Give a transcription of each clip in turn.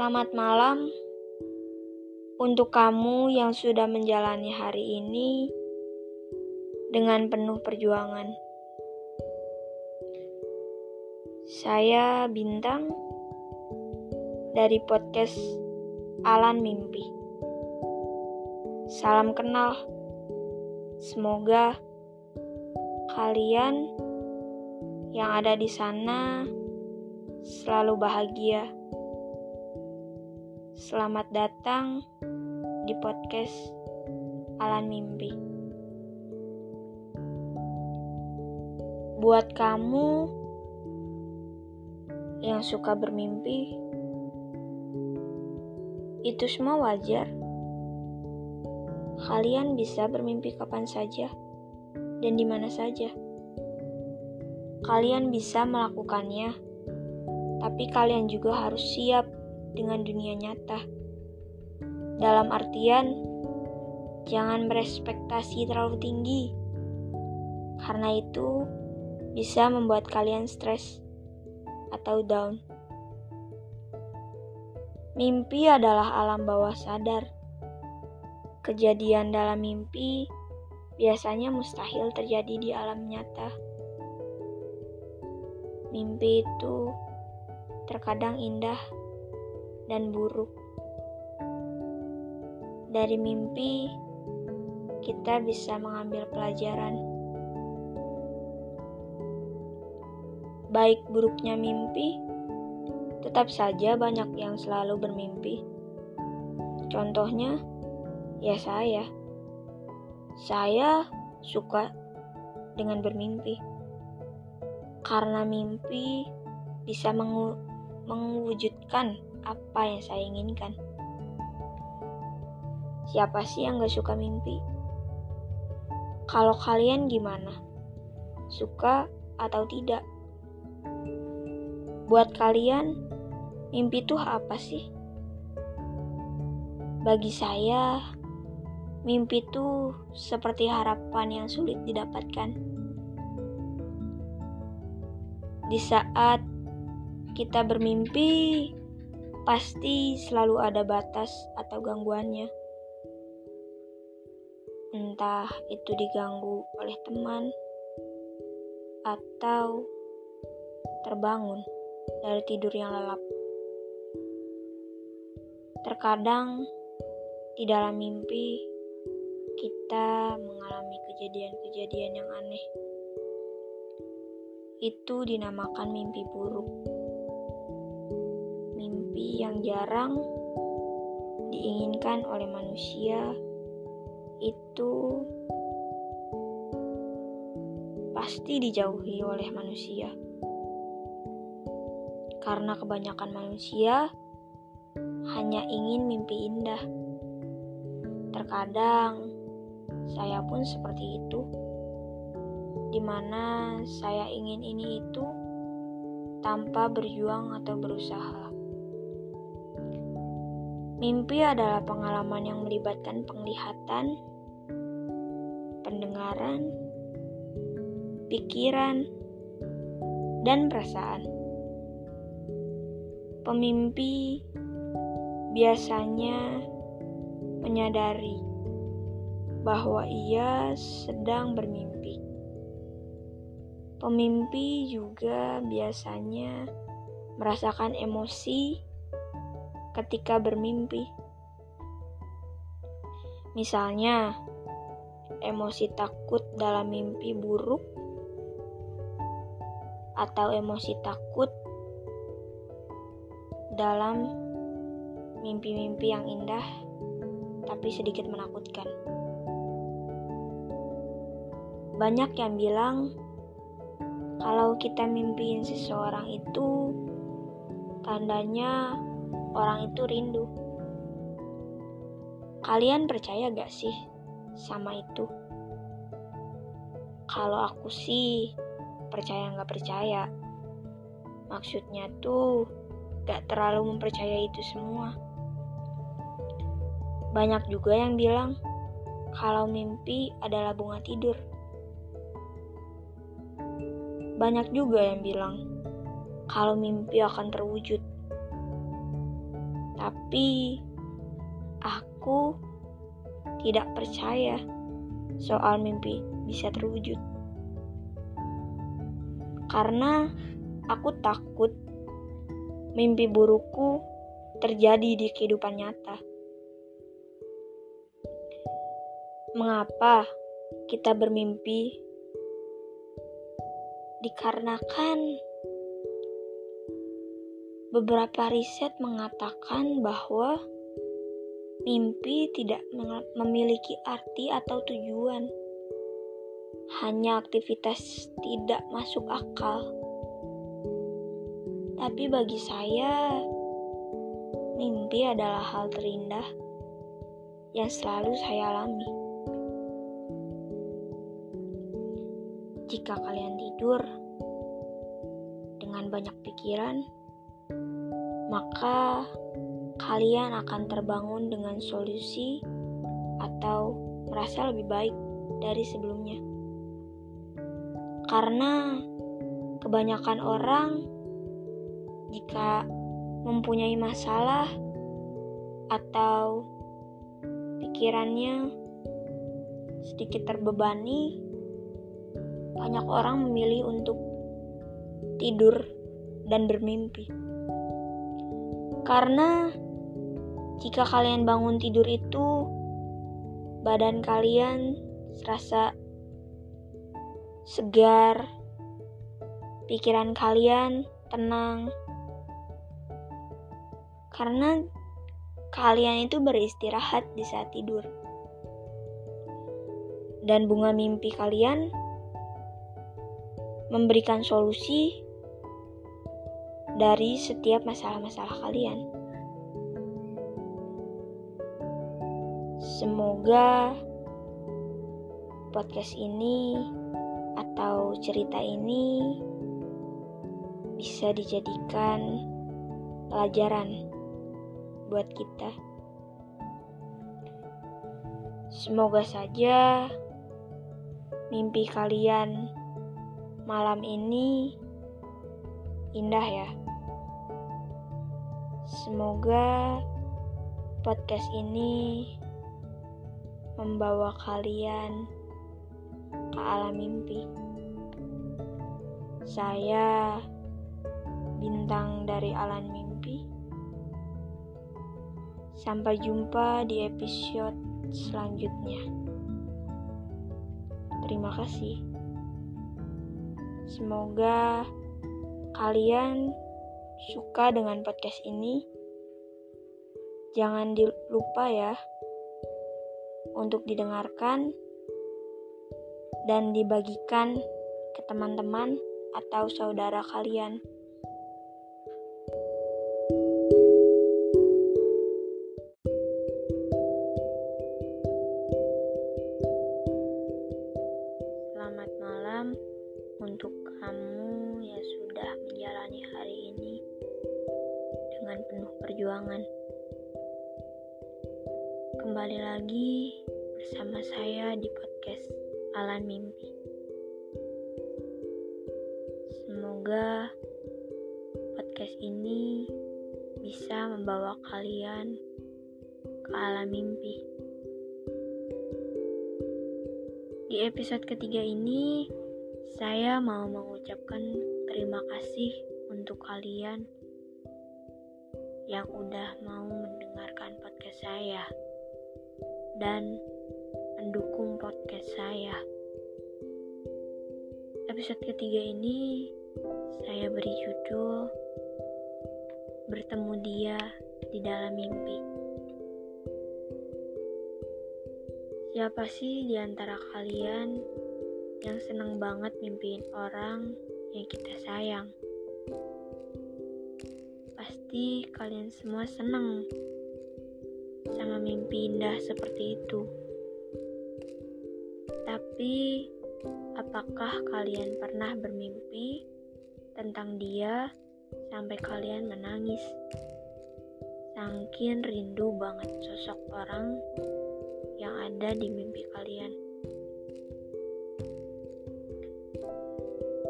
Selamat malam untuk kamu yang sudah menjalani hari ini dengan penuh perjuangan. Saya Bintang dari podcast Alan Mimpi. Salam kenal. Semoga kalian yang ada di sana selalu bahagia. Selamat datang di podcast Alan Mimpi. Buat kamu yang suka bermimpi, itu semua wajar. Kalian bisa bermimpi kapan saja dan di mana saja. Kalian bisa melakukannya, tapi kalian juga harus siap dengan dunia nyata. Dalam artian, jangan berespektasi terlalu tinggi, karena itu bisa membuat kalian stres atau down. Mimpi adalah alam bawah sadar. Kejadian dalam mimpi biasanya mustahil terjadi di alam nyata. Mimpi itu terkadang indah dan buruk. Dari mimpi, kita bisa mengambil pelajaran. Baik buruknya mimpi, tetap saja banyak yang selalu bermimpi. Contohnya, ya saya. Saya suka dengan bermimpi. Karena mimpi bisa mewujudkan apa yang saya inginkan. Siapa sih yang gak suka mimpi? Kalau kalian gimana? Suka atau tidak? Buat kalian, mimpi itu apa sih? Bagi saya, mimpi itu seperti harapan yang sulit didapatkan. Di saat kita bermimpi, pasti selalu ada batas atau gangguannya. Entah itu diganggu oleh teman atau terbangun dari tidur yang lelap. Terkadang di dalam mimpi kita mengalami kejadian-kejadian yang aneh. Itu dinamakan mimpi buruk yang jarang diinginkan oleh manusia itu pasti dijauhi oleh manusia. Karena kebanyakan manusia hanya ingin mimpi indah. Terkadang saya pun seperti itu. Di mana saya ingin ini itu tanpa berjuang atau berusaha. Mimpi adalah pengalaman yang melibatkan penglihatan, pendengaran, pikiran, dan perasaan. Pemimpi biasanya menyadari bahwa ia sedang bermimpi. Pemimpi juga biasanya merasakan emosi ketika bermimpi. Misalnya, emosi takut dalam mimpi buruk atau emosi takut dalam mimpi-mimpi yang indah tapi sedikit menakutkan. Banyak yang bilang kalau kita mimpiin seseorang itu tandanya orang itu rindu. Kalian percaya gak sih sama itu? Kalau aku sih percaya gak percaya. Maksudnya tuh gak terlalu mempercaya itu semua. Banyak juga yang bilang kalau mimpi adalah bunga tidur. Banyak juga yang bilang kalau mimpi akan terwujud Tapi aku tidak percaya soal mimpi bisa terwujud. Karena aku takut mimpi burukku terjadi di kehidupan nyata. Mengapa kita bermimpi? Dikarenakan beberapa riset mengatakan bahwa mimpi tidak memiliki arti atau tujuan, hanya aktivitas tidak masuk akal. Tapi bagi saya, mimpi adalah hal terindah yang selalu saya alami. Jika kalian tidur dengan banyak pikiran, maka kalian akan terbangun dengan solusi atau merasa lebih baik dari sebelumnya. Karena kebanyakan orang jika mempunyai masalah atau pikirannya sedikit terbebani, banyak orang memilih untuk tidur dan bermimpi. Karena jika kalian bangun tidur itu, badan kalian serasa segar, pikiran kalian tenang, karena kalian itu beristirahat di saat tidur, dan bunga mimpi kalian memberikan solusi dari setiap masalah-masalah kalian. Semoga podcast ini atau cerita ini bisa dijadikan pelajaran buat kita. Semoga saja mimpi kalian malam ini indah ya. Semoga podcast ini membawa kalian ke alam mimpi. Saya bintang dari alam mimpi. Sampai jumpa di episode selanjutnya. Terima kasih. Semoga kalian suka dengan podcast ini. Jangan dilupa ya untuk didengarkan dan dibagikan ke teman-teman atau saudara kalian. Kembali lagi bersama saya di podcast Alan Mimpi. Semoga podcast ini bisa membawa kalian ke alam mimpi. Di episode ketiga ini, saya mau mengucapkan terima kasih untuk kalian yang udah mau mendengarkan podcast saya dan mendukung podcast saya. Episode ketiga ini saya beri judul Bertemu Dia di Dalam Mimpi. Siapa sih di antara kalian yang senang banget mimpiin orang yang kita sayang? Pasti kalian semua senang mimpi indah seperti itu. Tapi, apakah kalian pernah bermimpi tentang dia sampai kalian menangis? Sangkin rindu banget sosok orang yang ada di mimpi kalian.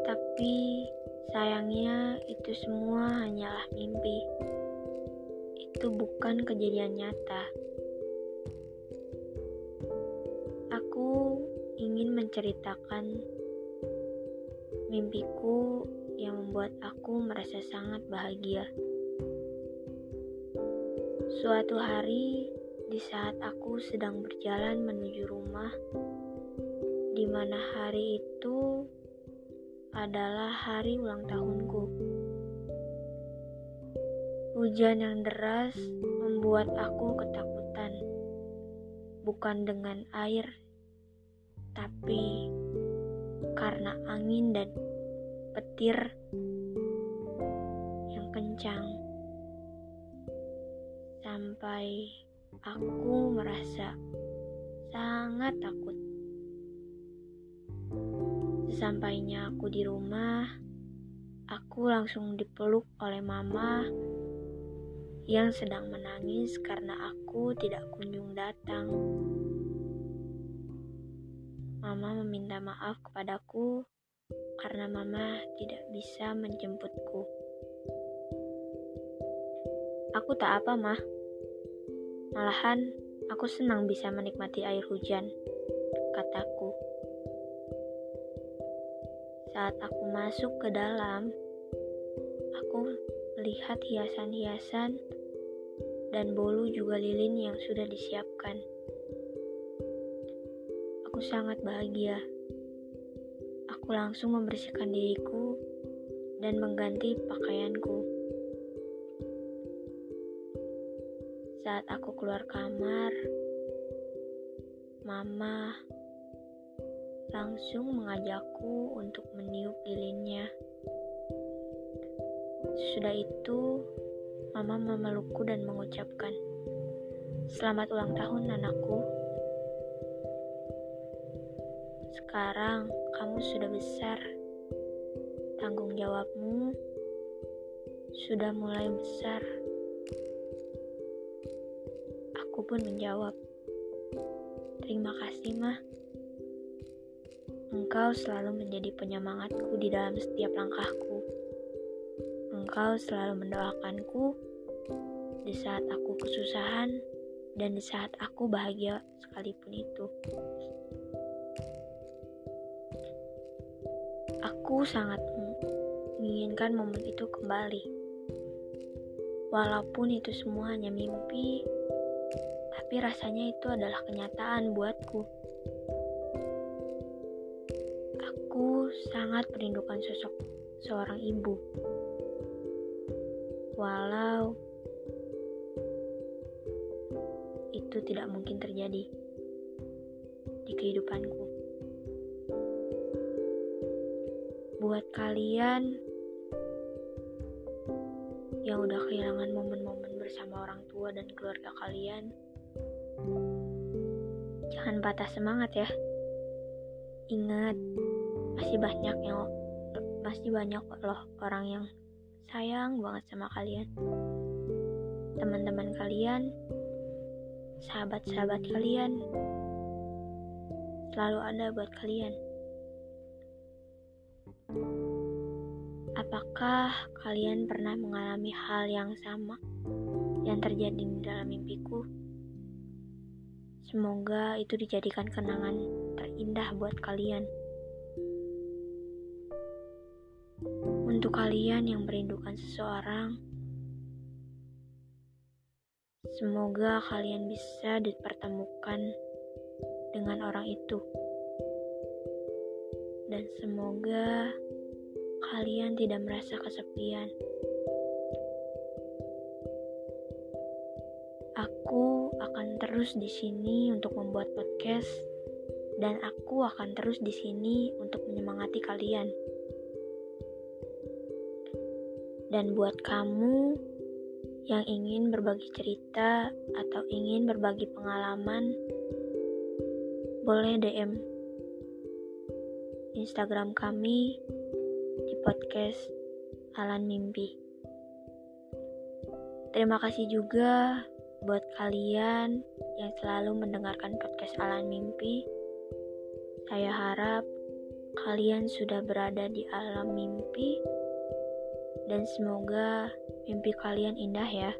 Tapi sayangnya itu semua hanyalah mimpi itu bukan kejadian nyata. Ingin menceritakan mimpiku yang membuat aku merasa sangat bahagia. Suatu hari, di saat aku sedang berjalan menuju rumah, di mana hari itu adalah hari ulang tahunku. Hujan yang deras membuat aku ketakutan, bukan dengan air, tapi karena angin dan petir yang kencang. Sampai aku merasa sangat takut. Sesampainya aku di rumah, aku langsung dipeluk oleh mama yang sedang menangis karena aku tidak kunjung datang. Mama meminta maaf kepadaku karena mama tidak bisa menjemputku. Aku tak apa, mah. Malahan, aku senang bisa menikmati air hujan, kataku. Saat aku masuk ke dalam, aku melihat hiasan-hiasan dan bolu juga lilin yang sudah disiapkan. Sangat bahagia. Aku langsung membersihkan diriku dan mengganti pakaianku. Saat aku keluar kamar, Mama langsung mengajakku untuk meniup lilinnya. Sudah itu, Mama memelukku dan mengucapkan, "Selamat ulang tahun, anakku." Sekarang kamu sudah besar. Tanggung jawabmu sudah mulai besar. Aku pun menjawab, "Terima kasih, Mah." Engkau selalu menjadi penyemangatku di dalam setiap langkahku. Engkau selalu mendoakanku di saat aku kesusahan dan di saat aku bahagia sekalipun itu. Aku sangat menginginkan momen itu kembali. Walaupun itu semua hanya mimpi, tapi rasanya itu adalah kenyataan buatku. sangat merindukan sosok seorang ibu. Walau itu tidak mungkin terjadi di kehidupanku. Buat kalian yang udah kehilangan momen-momen bersama orang tua dan keluarga kalian, jangan patah semangat ya. Ingat, masih banyak yang masih banyak loh orang yang sayang banget sama kalian. Teman-teman kalian sahabat-sahabat kalian selalu ada buat kalian apakah kalian pernah mengalami hal yang sama yang terjadi di dalam mimpiku? Semoga itu dijadikan kenangan terindah buat kalian. Untuk kalian yang merindukan seseorang, semoga kalian bisa dipertemukan dengan orang itu, dan semoga kalian tidak merasa kesepian. Aku akan terus di sini untuk membuat podcast, dan aku akan terus di sini untuk menyemangati kalian. Dan buat kamu yang ingin berbagi cerita atau ingin berbagi pengalaman, boleh DM Instagram kami di podcast Alan Mimpi. Terima kasih juga buat kalian yang selalu mendengarkan podcast Alan Mimpi. Saya harap kalian sudah berada di alam mimpi dan semoga mimpi kalian indah ya.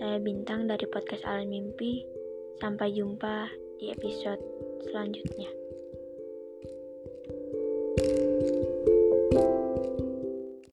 Saya Bintang dari podcast Alam Mimpi. Sampai jumpa di episode selanjutnya.